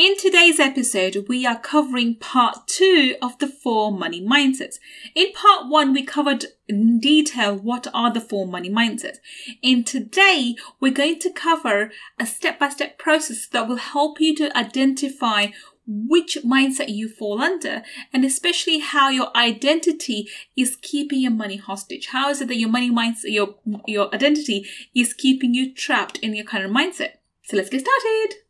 In today's episode, we are covering part two of the four money mindsets. In part one, we covered in detail what are the four money mindsets. In today, we're going to cover a step by step process that will help you to identify which mindset you fall under and especially how your identity is keeping your money hostage. How is it that your money mindset, your, your identity is keeping you trapped in your current mindset? So let's get started.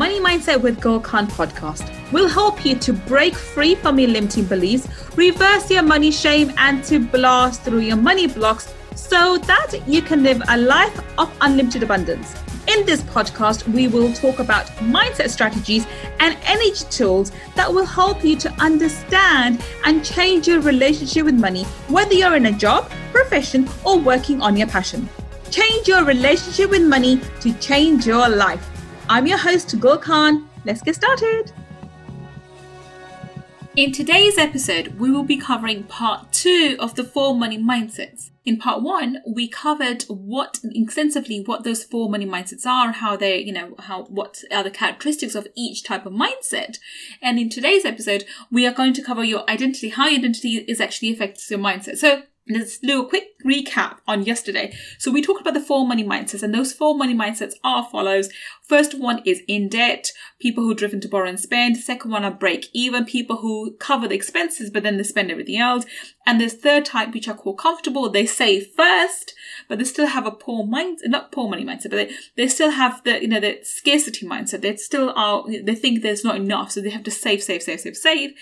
Money Mindset with Gul Khan podcast will help you to break free from your limiting beliefs, reverse your money shame, and to blast through your money blocks so that you can live a life of unlimited abundance. In this podcast, we will talk about mindset strategies and energy tools that will help you to understand and change your relationship with money, whether you're in a job, profession, or working on your passion. Change your relationship with money to change your life. I'm your host, Gul Khan. Let's get started. In today's episode, we will be covering part two of the four money mindsets. In part one, we covered what extensively what those four money mindsets are, how they, you know, how what are the characteristics of each type of mindset. And in today's episode, we are going to cover your identity, how your identity is actually affects your mindset. So Let's do a quick recap on yesterday. So we talked about the four money mindsets and those four money mindsets are follows. First one is in debt, people who are driven to borrow and spend. Second one are break even, people who cover the expenses but then they spend everything else. And there's third type which are called comfortable. They save first, but they still have a poor mind, not poor money mindset, but they, they still have the, you know, the scarcity mindset. They still are, they think there's not enough. So they have to save, save, save, save, save.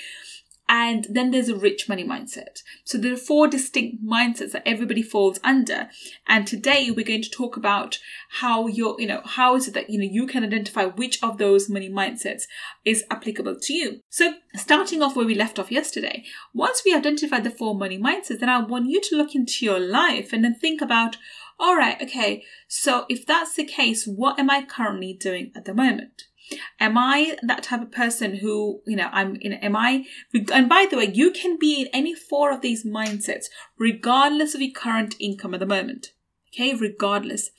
And then there's a rich money mindset. So there are four distinct mindsets that everybody falls under. And today we're going to talk about how you're, you know, how is it that, you know, you can identify which of those money mindsets is applicable to you. So starting off where we left off yesterday, once we identify the four money mindsets, then I want you to look into your life and then think about, all right, okay, so if that's the case, what am I currently doing at the moment? Am I that type of person who, you know, I'm in, am I, and by the way, you can be in any four of these mindsets, regardless of your current income at the moment. Okay, regardless.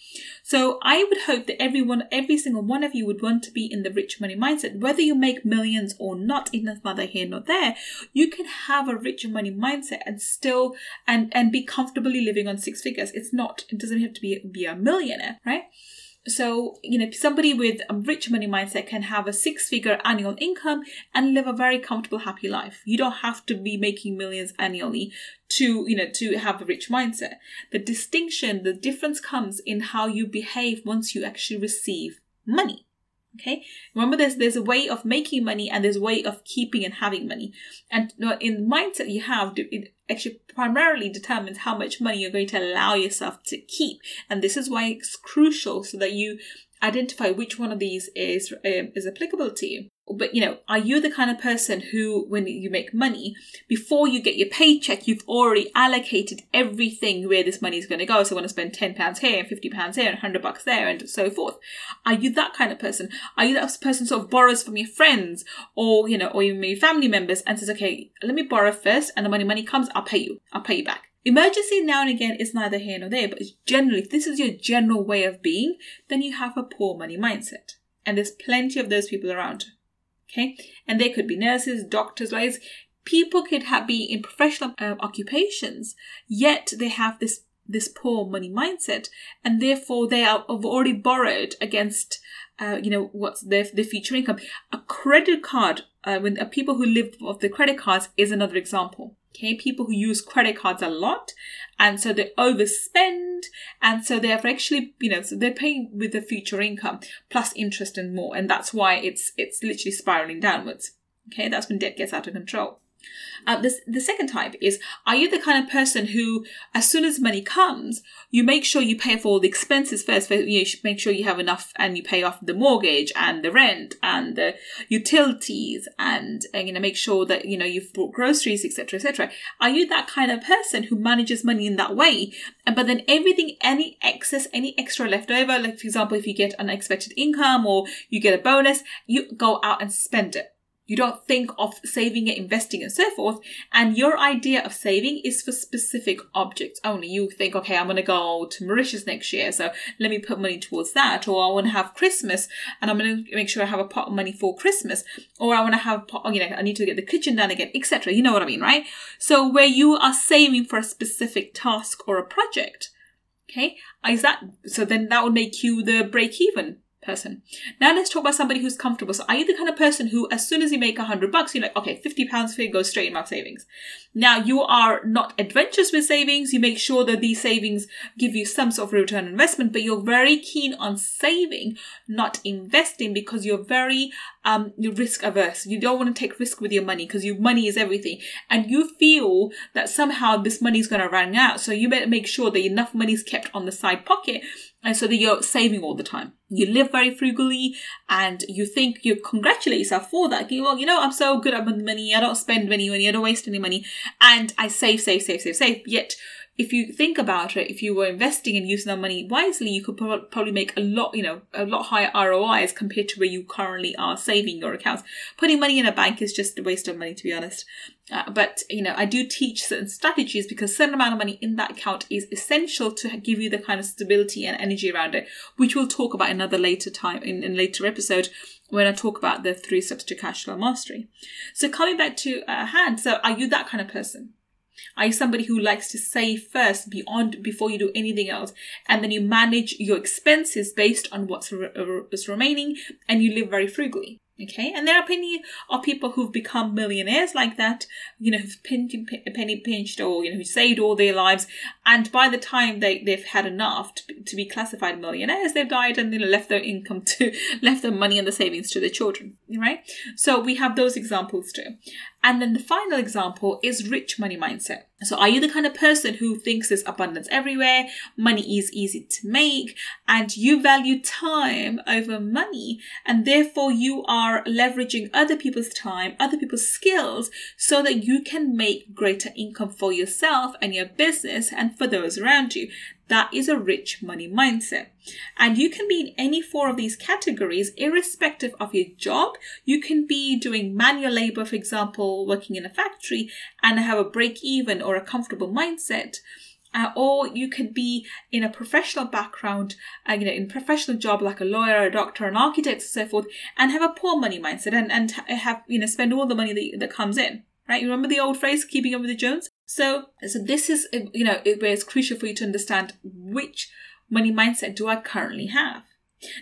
So I would hope that everyone, every single one of you would want to be in the rich money mindset. Whether you make millions or not, in neither here nor there, you can have a rich money mindset and still and and be comfortably living on six figures. It's not, it doesn't have to be be a millionaire, right? So, you know, somebody with a rich money mindset can have a six figure annual income and live a very comfortable, happy life. You don't have to be making millions annually to, you know, to have a rich mindset. The distinction, the difference comes in how you behave once you actually receive money. Okay. Remember, there's there's a way of making money and there's a way of keeping and having money. And in the mindset you have, it actually primarily determines how much money you're going to allow yourself to keep. And this is why it's crucial so that you identify which one of these is um, is applicable to you. But you know are you the kind of person who when you make money before you get your paycheck you've already allocated everything where this money is going to go? So i want to spend 10 pounds here and 50 pounds here and 100 bucks there and so forth. Are you that kind of person? Are you that person sort of borrows from your friends or you know or even your family members and says okay let me borrow first and the money money comes i'll pay you. I'll pay you back Emergency now and again is neither here nor there, but generally, if this is your general way of being, then you have a poor money mindset. And there's plenty of those people around. Okay. And they could be nurses, doctors, lawyers. People could have, be in professional uh, occupations, yet they have this this poor money mindset, and therefore they are, have already borrowed against, uh, you know, what's their their future income. A credit card, uh, when uh, people who live off the credit cards, is another example. Okay, people who use credit cards a lot, and so they overspend, and so they're actually, you know, so they're paying with the future income plus interest and more, and that's why it's it's literally spiraling downwards. Okay, that's when debt gets out of control. Uh, the, the second type is, are you the kind of person who, as soon as money comes, you make sure you pay for all the expenses first. You make sure you have enough and you pay off the mortgage and the rent and the utilities and, and you know, make sure that, you know, you've bought groceries, etc., etc. Are you that kind of person who manages money in that way? And, but then everything, any excess, any extra left over, like for example, if you get unexpected income or you get a bonus, you go out and spend it You don't think of saving it, investing, and so forth. And your idea of saving is for specific objects only. You think, okay, I'm going to go to Mauritius next year, so let me put money towards that. Or I want to have Christmas, and I'm going to make sure I have a pot of money for Christmas. Or I want to have, you know, I need to get the kitchen done again, etc. You know what I mean, right? So where you are saving for a specific task or a project. Okay, is that so? Then that would make you the break even person. Now let's talk about somebody who's comfortable. So are you the kind of person who, as soon as you make a hundred bucks, you're like, okay, fifty pounds for goes straight in my savings. Now you are not adventurous with savings. You make sure that these savings give you some sort of return investment, but you're very keen on saving, not investing, because you're very um you're risk averse. You don't want to take risk with your money because your money is everything, and you feel that somehow this money is going to run out. So you better make sure that enough money is kept on the side pocket and so that you're saving all the time. You live very frugally and you think you congratulate yourself for that. You, well, you know, I'm so good at money. I don't spend any money. I don't waste any money. And I save, save, save, save, save. Yet if you think about it, if you were investing and using that money wisely, you could probably make a lot, you know, a lot higher ROIs compared to where you currently are saving your accounts. Putting money in a bank is just a waste of money, to be honest. Uh, but you know, I do teach certain strategies because certain amount of money in that account is essential to give you the kind of stability and energy around it, which we'll talk about another later time in, in later episode when I talk about the three steps to cash flow mastery. So coming back to uh, hand, so are you that kind of person? Are you somebody who likes to save first beyond before you do anything else, and then you manage your expenses based on what's re- uh, remaining, and you live very frugally? Okay, and there are plenty of people who've become millionaires like that, you know, who've pinched, penny pinched or, you know, who saved all their lives. And by the time they, they've had enough to, to be classified millionaires, they've died and, you know, left their income to, left their money and the savings to their children, right? So we have those examples too. And then the final example is rich money mindset. So are you the kind of person who thinks there's abundance everywhere, money is easy to make, and you value time over money, and therefore you are leveraging other people's time, other people's skills, so that you can make greater income for yourself and your business and for those around you? That is a rich money mindset. And you can be in any four of these categories, irrespective of your job. You can be doing manual labor, for example, working in a factory and have a break even or a comfortable mindset. Uh, or you could be in a professional background, uh, you know, in a professional job like a lawyer, a doctor, an architect, and so forth, and have a poor money mindset and, and have, you know, spend all the money that, that comes in right? You remember the old phrase, keeping up with the Jones? So, so this is, you know, where it's crucial for you to understand which money mindset do I currently have.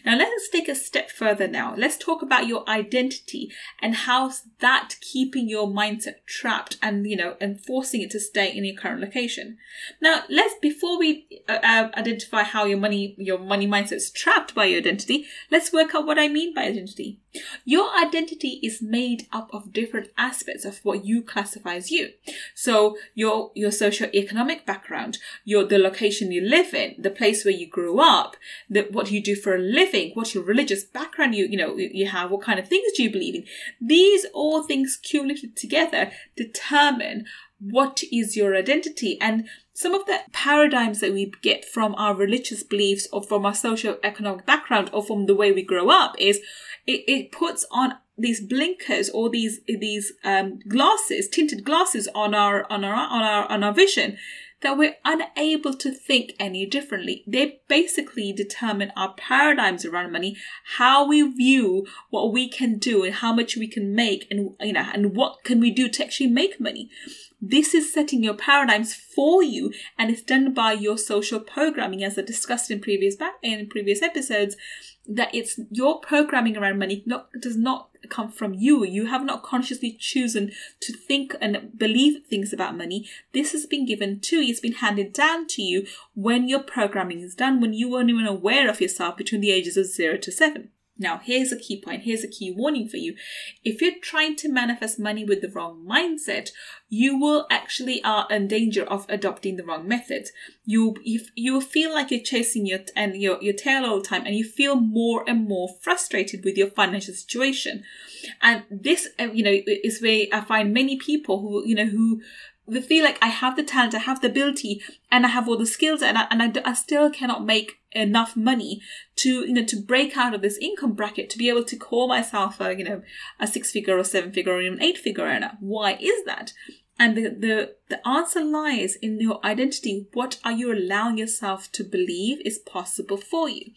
Now let's take a step further now. Let's talk about your identity and how's that keeping your mindset trapped and, you know, and forcing it to stay in your current location. Now let's, before we uh, uh, identify how your money, your money mindset is trapped by your identity, let's work out what I mean by identity. Your identity is made up of different aspects of what you classify as you. So your, your socio-economic background, your, the location you live in, the place where you grew up, the, what you do for a living, what your religious background you, you know, you have, what kind of things do you believe in. These all things cumulated together determine what is your identity. And some of the paradigms that we get from our religious beliefs or from our socio-economic background or from the way we grow up is it, it puts on these blinkers or these these um, glasses tinted glasses on our on our on our on our vision that we're unable to think any differently. They basically determine our paradigms around money, how we view what we can do and how much we can make and, you know, and what can we do to actually make money. This is setting your paradigms for you and it's done by your social programming as I discussed in previous back in previous episodes that it's your programming around money not, does not come from you. You have not consciously chosen to think and believe things about money. This has been given to you. It's been handed down to you when your programming is done, when you weren't even aware of yourself between the ages of zero to seven. Now, here's a key point. Here's a key warning for you. If you're trying to manifest money with the wrong mindset, you will actually are in danger of adopting the wrong methods. You if you feel like you're chasing your and your your tail all the time, and you feel more and more frustrated with your financial situation. And this, uh, you know, is where I find many people who you know who they feel like I have the talent, I have the ability, and I have all the skills, and I, and I, I still cannot make enough money to you know to break out of this income bracket to be able to call myself a you know a six figure or seven figure or even eight figure earner. Why is that? And the, the, the answer lies in your identity. What are you allowing yourself to believe is possible for you?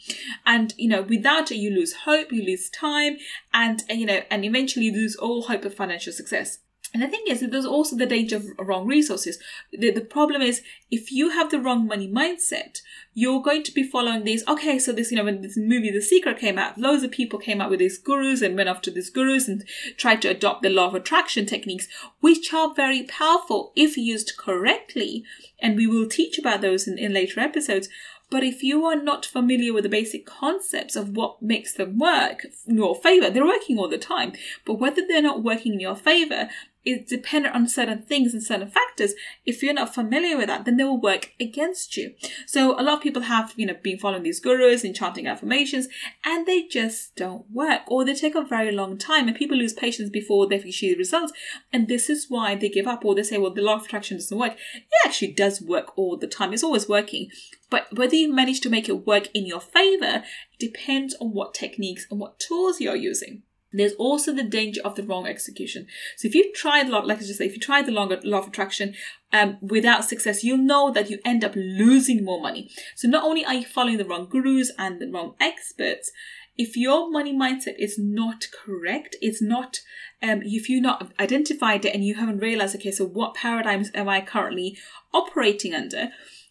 And, you know, without it, you lose hope, you lose time, and, and you know, and eventually lose all hope of financial success. And the thing is that there's also the danger of wrong resources. The, the problem is if you have the wrong money mindset, you're going to be following these. Okay, so this, you know, when this movie The Secret came out, loads of people came out with these gurus and went after these gurus and tried to adopt the law of attraction techniques, which are very powerful if used correctly. And we will teach about those in, in later episodes. But if you are not familiar with the basic concepts of what makes them work in your favor, they're working all the time. But whether they're not working in your favor, is dependent on certain things and certain factors. If you're not familiar with that, then they will work against you. So a lot of people have, you know, been following these gurus and chanting affirmations and they just don't work or they take a very long time and people lose patience before they see the results. And this is why they give up or they say, well, the law of attraction doesn't work. It actually does work all the time. It's always working. But whether you manage to make it work in your favor depends on what techniques and what tools you're using. There's also the danger of the wrong execution. So if you try the law, like I just say, if you try the longer law of attraction um, without success, you'll know that you end up losing more money. So not only are you following the wrong gurus and the wrong experts, if your money mindset is not correct, it's not, um, if you not identified it and you haven't realized, okay, so what paradigms am I currently operating under?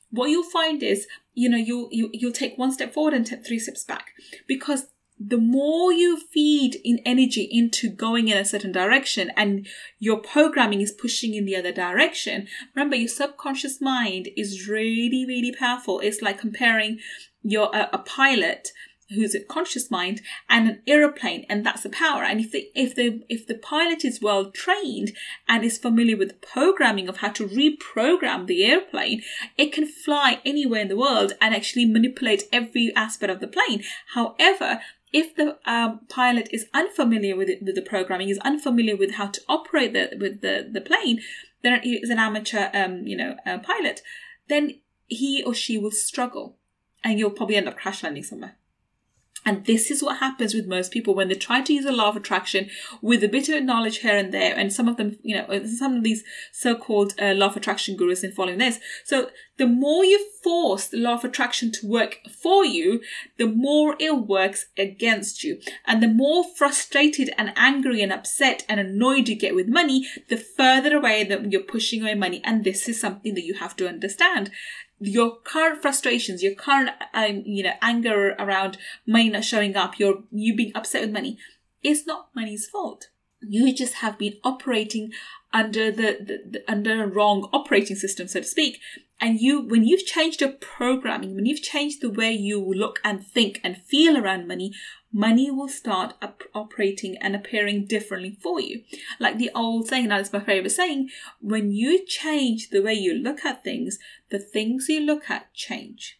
What you'll find is, you know, you'll, you, you'll take one step forward and take three steps back because the more you feed in energy into going in a certain direction and your programming is pushing in the other direction, remember your subconscious mind is really, really powerful. It's like comparing your uh, a pilot who's a conscious mind and an aeroplane and that's the power and if the if the if the pilot is well trained and is familiar with programming of how to reprogram the airplane it can fly anywhere in the world and actually manipulate every aspect of the plane however if the um, pilot is unfamiliar with, it, with the programming, is unfamiliar with how to operate the with the, the plane, then he is an amateur, um, you know, uh, pilot, then he or she will struggle, and you'll probably end up crash landing somewhere. And this is what happens with most people when they try to use a law of attraction with a bit of knowledge here and there. And some of them, you know, some of these so-called uh, law of attraction gurus in following this. So the more you force the law of attraction to work for you, the more it works against you. And the more frustrated and angry and upset and annoyed you get with money, the further away that you're pushing away money. And this is something that you have to understand your current frustrations, your current, um, you know, anger around money not showing up, your you being upset with money, is not money's fault. You just have been operating under the, the, the under a wrong operating system, so to speak. And you, when you've changed your programming, when you've changed the way you look and think and feel around money, money will start operating and appearing differently for you. Like the old saying, that's my favorite saying, when you change the way you look at things, the things you look at change.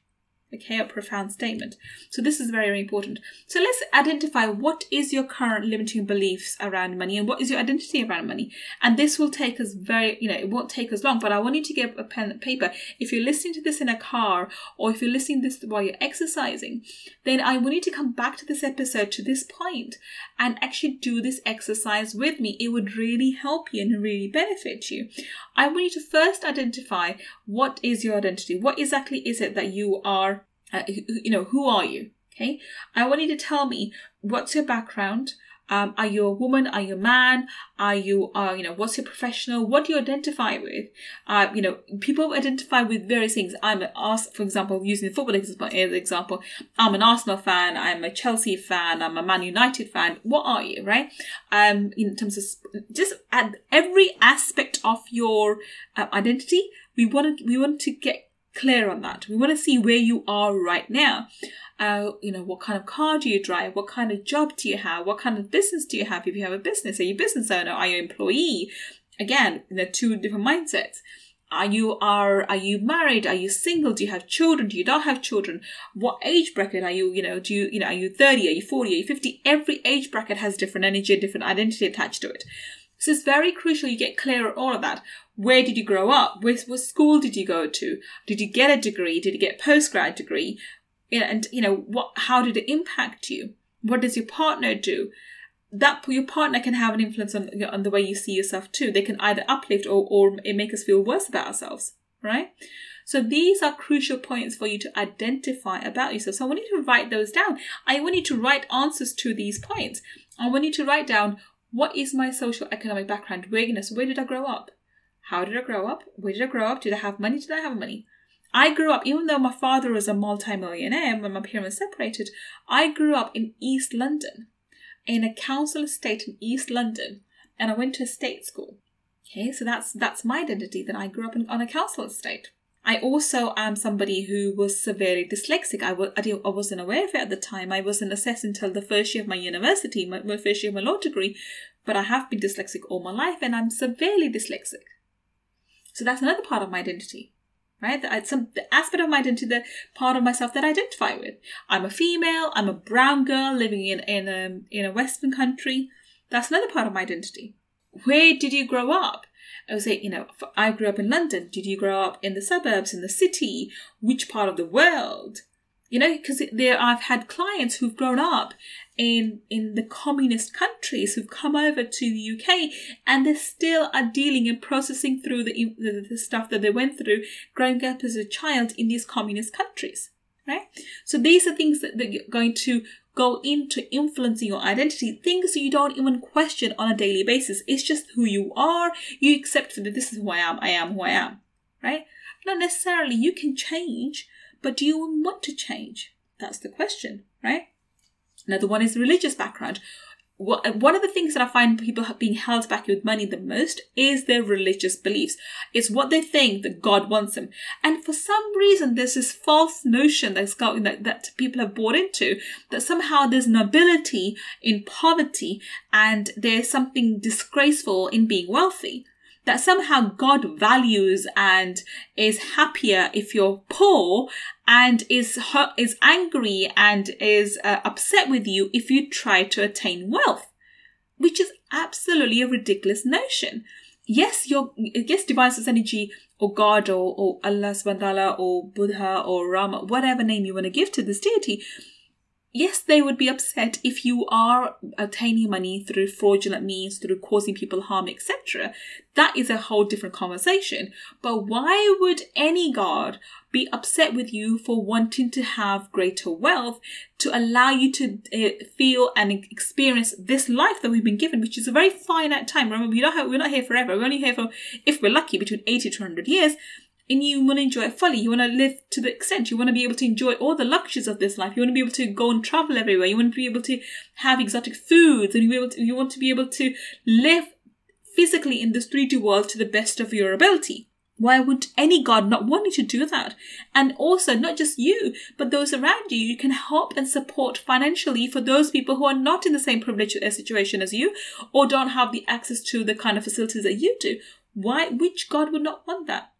Okay, a profound statement. So this is very, very important. So let's identify what is your current limiting beliefs around money and what is your identity around money. And this will take us very, you know, it won't take us long, but I want you to get a pen and paper. If you're listening to this in a car or if you're listening to this while you're exercising, then I want you to come back to this episode to this point and actually do this exercise with me. It would really help you and really benefit you. I want you to first identify what is your identity? What exactly is it that you are uh, you know, who are you? Okay. I want you to tell me what's your background. Um, are you a woman? Are you a man? Are you, uh, you know, what's your professional? What do you identify with? Uh, you know, people identify with various things. I'm an Ars, for example, using the football as an example, I'm an Arsenal fan. I'm a Chelsea fan. I'm a Man United fan. What are you, right? Um, in terms of just at every aspect of your uh, identity, we want to, we want to get clear on that. We want to see where you are right now. Uh, you know, what kind of car do you drive? What kind of job do you have? What kind of business do you have? If you have a business, are you a business owner? Are you an employee? Again, there are two different mindsets. Are you are are you married? Are you single? Do you have children? Do you not have children? What age bracket are you? You know, do you you know are you thirty? Are you forty? Are you fifty? Every age bracket has different energy, different identity attached to it. So it's very crucial you get clear on all of that. Where did you grow up? Where, what school did you go to? Did you get a degree? Did you get a postgrad degree? And you know what? How did it impact you? What does your partner do? That your partner can have an influence on, on the way you see yourself too. They can either uplift or or make us feel worse about ourselves, right? So these are crucial points for you to identify about yourself. So I want you to write those down. I want you to write answers to these points. I want you to write down what is my social economic background? Where, where did I grow up? How did I grow up? Where did I grow up? Did I have money? Did I have money? I grew up, even though my father was a multimillionaire when my parents separated, I grew up in East London, in a council estate in East London, and I went to a state school. Okay, so that's that's my identity that I grew up in, on a council estate. I also am somebody who was severely dyslexic. I w- I, didn't, wasn't aware of it at the time. I wasn't assessed until the first year of my university, my, my first year of my law degree. But I have been dyslexic all my life and I'm severely dyslexic. So that's another part of my identity, right? That some the aspect of my identity, the part of myself that I identify with. I'm a female. I'm a brown girl living in in a in a Western country. That's another part of my identity. Where did you grow up? I would say, you know, I grew up in London. Did you grow up in the suburbs, in the city? Which part of the world? You know, because there I've had clients who've grown up in in the communist countries who've come over to the UK and they still are dealing and processing through the, the, the stuff that they went through growing up as a child in these communist countries. Right? So these are things that, that you're going to go into influencing your identity, things you don't even question on a daily basis. It's just who you are. You accept that this is who I am. I am who I am, right? Not necessarily you can change, but do you want to change? That's the question, right? Another one is religious background one of the things that I find people being held back with money the most is their religious beliefs. It's what they think that God wants them. And for some reason, there's this false notion that's got, that, that people have bought into that somehow there's nobility in poverty and there's something disgraceful in being wealthy that somehow God values and is happier if you're poor and is is angry and is uh, upset with you if you try to attain wealth, which is absolutely a ridiculous notion. Yes, your yes, divine source energy or God or, or Allah subhanahu or Buddha or Rama, whatever name you want to give to this deity, yes, they would be upset if you are obtaining money through fraudulent means, through causing people harm, etc. That is a whole different conversation. But why would any god be upset with you for wanting to have greater wealth to allow you to uh, feel and experience this life that we've been given, which is a very finite time. Remember, we don't have, we're not here forever. We're only here for, if we're lucky, between 80 to 100 years and you want to enjoy it fully. You want to live to the extent. You want to be able to enjoy all the luxuries of this life. You want to be able to go and travel everywhere. You want to be able to have exotic foods, and you, to, you want to be able to live physically in this 3D world to the best of your ability. Why would any God not want you to do that? And also, not just you, but those around you, you can help and support financially for those people who are not in the same privileged uh, situation as you or don't have the access to the kind of facilities that you do. Why, which God would not want that?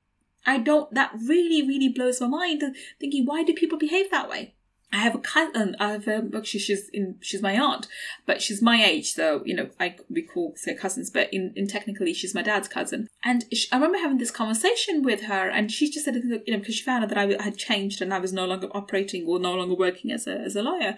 I don't, that really, really blows my mind thinking, why do people behave that way? I have a cousin. I have a, actually she's in she's my aunt, but she's my age, so you know I we call say cousins, but in, in technically she's my dad's cousin. And she, I remember having this conversation with her, and she just said you know because she found out that I had changed and I was no longer operating or no longer working as a as a lawyer,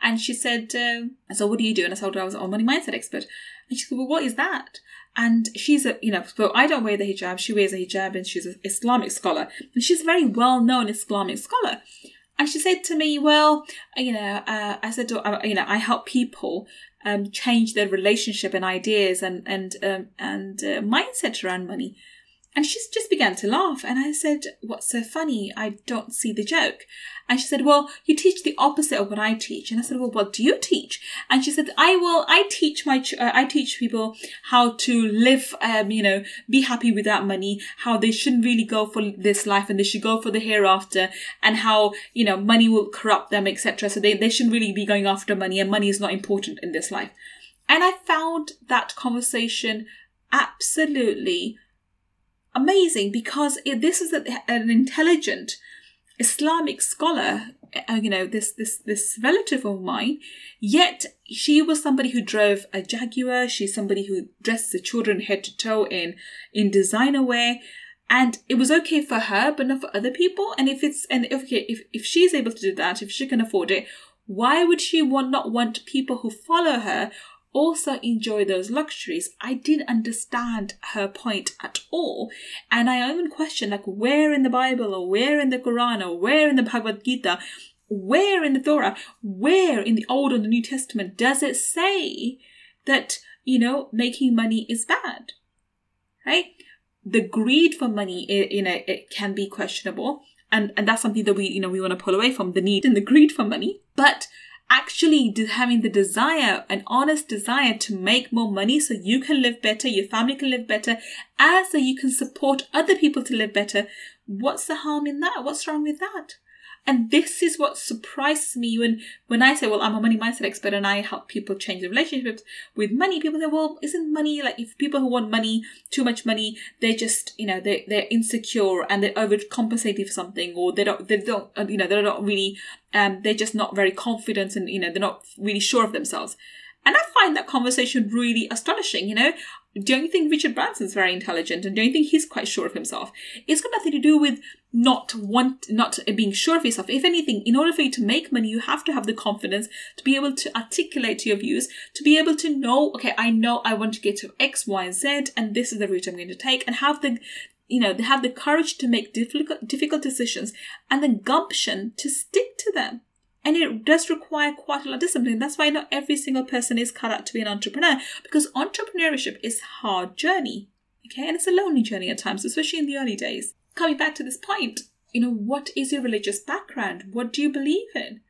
and she said, uh, "So what do you do?" And I told her I was a money mindset expert, and she said, "Well, what is that?" And she's a, you know, so I don't wear the hijab. She wears a hijab and she's an Islamic scholar. And she's a very well known Islamic scholar. And she said to me, well, you know, uh, I said, uh, you know, I help people um, change their relationship and ideas and, and, um, and uh, mindset around money. And she just began to laugh. And I said, What's so funny? I don't see the joke. And she said, Well, you teach the opposite of what I teach. And I said, Well, what do you teach? And she said, I will, I teach my, uh, I teach people how to live, um, you know, be happy with that money, how they shouldn't really go for this life and they should go for the hereafter and how, you know, money will corrupt them, etc. So they, they shouldn't really be going after money and money is not important in this life. And I found that conversation absolutely amazing because it, this is a, an intelligent Islamic scholar, uh, you know, this this this relative of mine. Yet she was somebody who drove a Jaguar. She's somebody who dressed the children head to toe in in designer wear. And it was okay for her, but not for other people. And if it's and if if, if she's able to do that, if she can afford it, why would she want not want people who follow her also enjoy those luxuries. I didn't understand her point at all. And I even question like where in the Bible or where in the Quran or where in the Bhagavad Gita, where in the Torah, where in the Old or the New Testament does it say that, you know, making money is bad? Right? The greed for money, you know, it can be questionable. And, and that's something that we, you know, we want to pull away from the need and the greed for money. But actually having the desire, an honest desire to make more money so you can live better, your family can live better, and so you can support other people to live better. What's the harm in that? What's wrong with that? And this is what surprises me when, when I say, well, I'm a money mindset expert and I help people change their relationships with money. People say, well, isn't money like if people who want money, too much money, they're just, you know, they they're insecure and they're overcompensating for something or they don't, they don't, uh, you know, they're not really, um, they're just not very confident and, you know, they're not really sure of themselves. And I find that conversation really astonishing. You know, don't you think Richard Branson's very intelligent and don't you think he's quite sure of himself? It's got nothing to do with not want, not being sure of yourself. If anything, in order for you to make money, you have to have the confidence to be able to articulate your views, to be able to know, okay, I know I want to get to X, Y, Z, and this is the route I'm going to take, and have the you know, they have the courage to make difficult, difficult decisions and the gumption to stick to them. And it does require quite a lot of discipline. That's why not every single person is cut out to be an entrepreneur because entrepreneurship is a hard journey. Okay. And it's a lonely journey at times, especially in the early days. Coming back to this point, you know, what is your religious background? What do you believe in?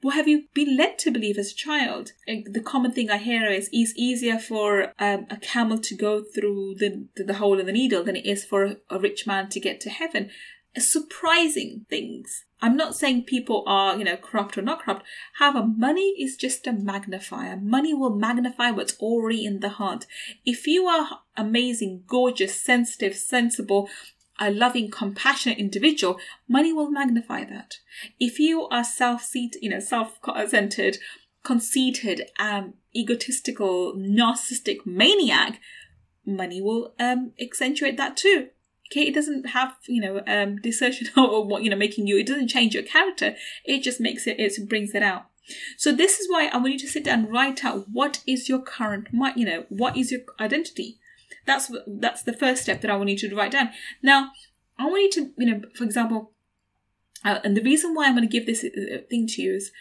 What have you been led to believe as a child? The common thing I hear is it's easier for um, a camel to go through the, the hole in the needle than it is for a rich man to get to heaven surprising things. I'm not saying people are, you know, corrupt or not corrupt. However, money is just a magnifier. Money will magnify what's already in the heart. If you are amazing, gorgeous, sensitive, sensible, a loving, compassionate individual, money will magnify that. If you are self-centered, you know, self-centered, conceited, um, egotistical, narcissistic maniac, money will um, accentuate that too. Okay, it doesn't have you know um, desertion or what you know making you. It doesn't change your character. It just makes it. It brings it out. So this is why I want you to sit down and write out what is your current, you know, what is your identity. That's that's the first step that I want you to write down. Now, I want you to, you know, for example, uh, and the reason why I'm going to give this uh, thing to you is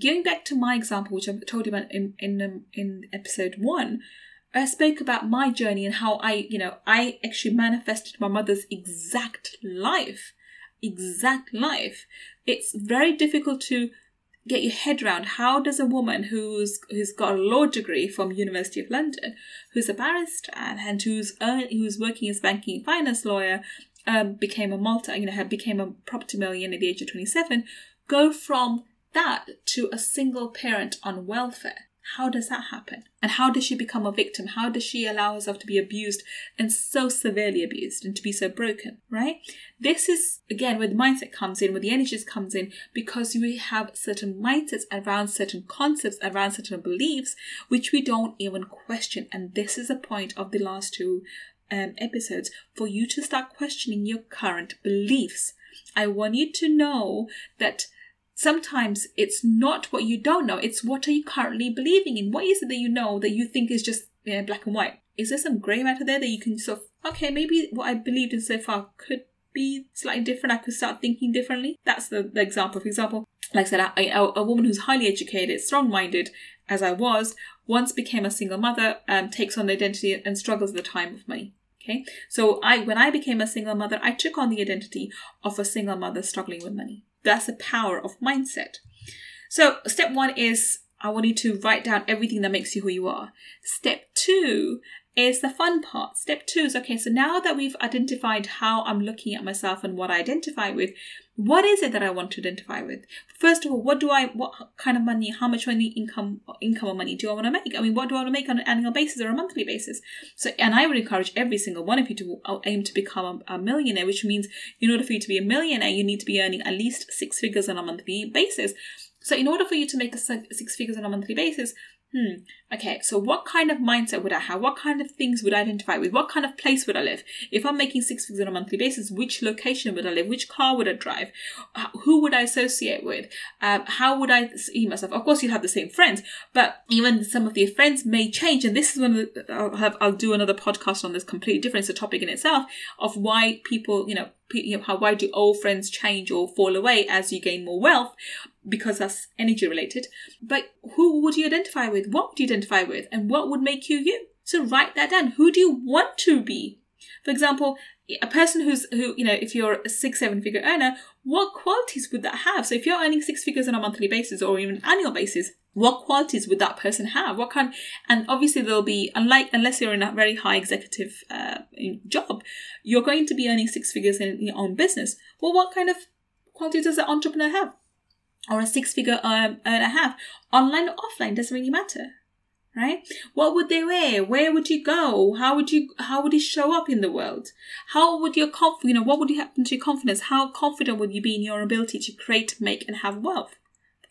going back to my example, which I told you about in in um, in episode one. I spoke about my journey and how I, you know, I actually manifested my mother's exact life. Exact life. It's very difficult to get your head around how does a woman who's who's got a law degree from University of London, who's a barrister and who's earn, who's working as banking and finance lawyer, um, became a multi, you know, became a property millionaire at the age of twenty seven, go from that to a single parent on welfare. How does that happen? And how does she become a victim? How does she allow herself to be abused and so severely abused and to be so broken, right? This is, again, where the mindset comes in, where the energies comes in, because we have certain mindsets around certain concepts, around certain beliefs, which we don't even question. And this is a point of the last two um, episodes for you to start questioning your current beliefs. I want you to know that sometimes it's not what you don't know it's what are you currently believing in? What is it that you know that you think is just you know, black and white? Is there some gray matter there that you can sort of okay maybe what i believed in so far could be slightly different i could start thinking differently? That's the, the example. For example like i said a, a woman who's highly educated strong-minded as i was once became a single mother um, takes on the identity and struggles at the time of money okay? So i when i became a single mother i took on the identity of a single mother struggling with money that's the power of mindset. So, step one is I want you to write down everything that makes you who you are. Step two is the fun part. Step two is okay, so now that we've identified how I'm looking at myself and what I identify with, What is it that I want to identify with? First of all, what do I, what kind of money, how much money, income, income or money do I want to make? I mean, what do I want to make on an annual basis or a monthly basis? So, and I would encourage every single one of you to aim to become a, a millionaire, which means in order for you to be a millionaire, you need to be earning at least six figures on a monthly basis. So, in order for you to make a six figures on a monthly basis, hmm, okay, so what kind of mindset would I have? What kind of things would I identify with? What kind of place would I live? If I'm making six figures on a monthly basis, which location would I live? Which car would I drive? Who would I associate with? Um, how would I see myself? Of course, you'd have the same friends, but even some of your friends may change. And this is when I'll have, I'll do another podcast on this completely different. It's a topic in itself of why people, you know, you know, how why do old friends change or fall away as you gain more wealth? Because that's energy related. But who would you identify with? What would you identify with? And what would make you you? So write that down. Who do you want to be? For example, a person who's who you know if you're a six seven figure earner what qualities would that have? So if you're earning six figures on a monthly basis or even annual basis what qualities would that person have? What kind and obviously there'll be unlike unless you're in a very high executive uh, job you're going to be earning six figures in your own business. Well what kind of qualities does an entrepreneur have? Or a six figure um, earner have? Online or offline doesn't really matter right? What would they wear? Where would you go? How would you how would you show up in the world? How would your conf you know what would happen to your confidence? How confident would you be in your ability to create make and have wealth?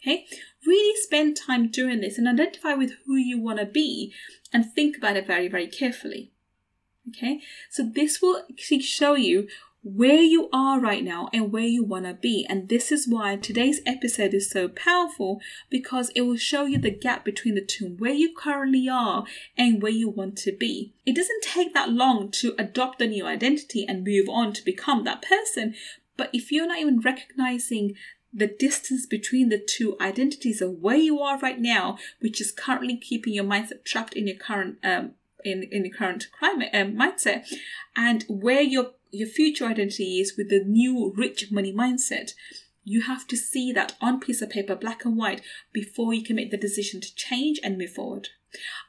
Okay? Really spend time doing this and identify with who you want to be and think about it very very carefully. Okay? So this will actually show you where you are right now and where you want to be. And this is why today's episode is so powerful because it will show you the gap between the two, where you currently are and where you want to be. It doesn't take that long to adopt a new identity and move on to become that person. But if you're not even recognizing the distance between the two identities of where you are right now, which is currently keeping your mindset trapped in your current um, in in your current climate um, mindset, and where your your future identity is with the new rich money mindset. You have to see that on piece of paper, black and white, before you can make the decision to change and move forward.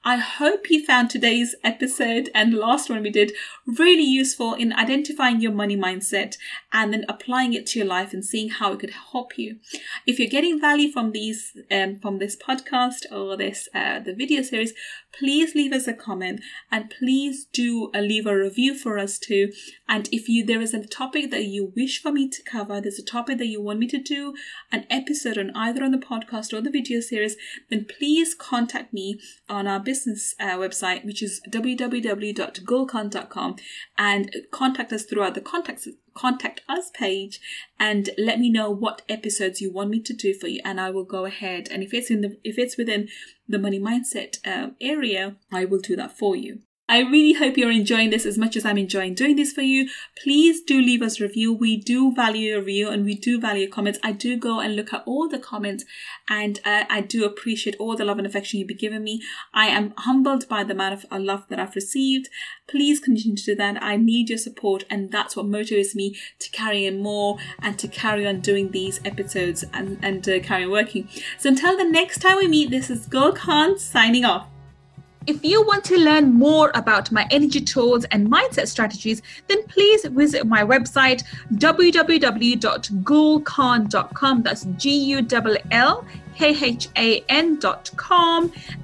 I hope you found today's episode and last one we did really useful in identifying your money mindset and then applying it to your life and seeing how it could help you. If you're getting value from these um, from this podcast or this uh, the video series, please leave us a comment and please do uh, leave a review for us too. And if you there is a topic that you wish for me to cover, there's a topic that you want me to do an episode on either on the podcast or the video series, then please contact me on our business uh, website, which is www.gulkhan.com, and contact us throughout the contact contact us page and let me know what episodes you want me to do for you. And i will go ahead and if it's in the if it's within the money mindset um, area i will do that for you I really hope you're enjoying this as much as I'm enjoying doing this for you. Please do leave us a review. We do value your review and we do value your comments. I do go and look at all the comments and uh, I do appreciate all the love and affection you've been giving me. I am humbled by the amount of uh, love that I've received. Please continue to do that. I need your support and that's what motivates me to carry in more and to carry on doing these episodes and, and uh, carry on working. So until the next time we meet, this is Gul Khan signing off. If you want to learn more about my energy tools and mindset strategies, then please visit my website www.gulkhan.com. That's G U L L khan.com.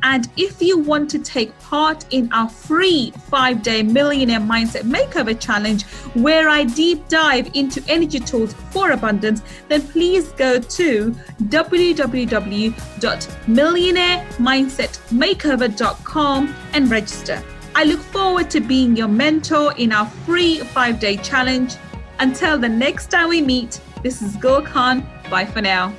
And if you want to take part in our free five day millionaire mindset makeover challenge, where I deep dive into energy tools for abundance, then please go to www.millionairemindsetmakeover.com and register. I look forward to being your mentor in our free five day challenge. Until the next time we meet, this is Gul Khan. Bye for now.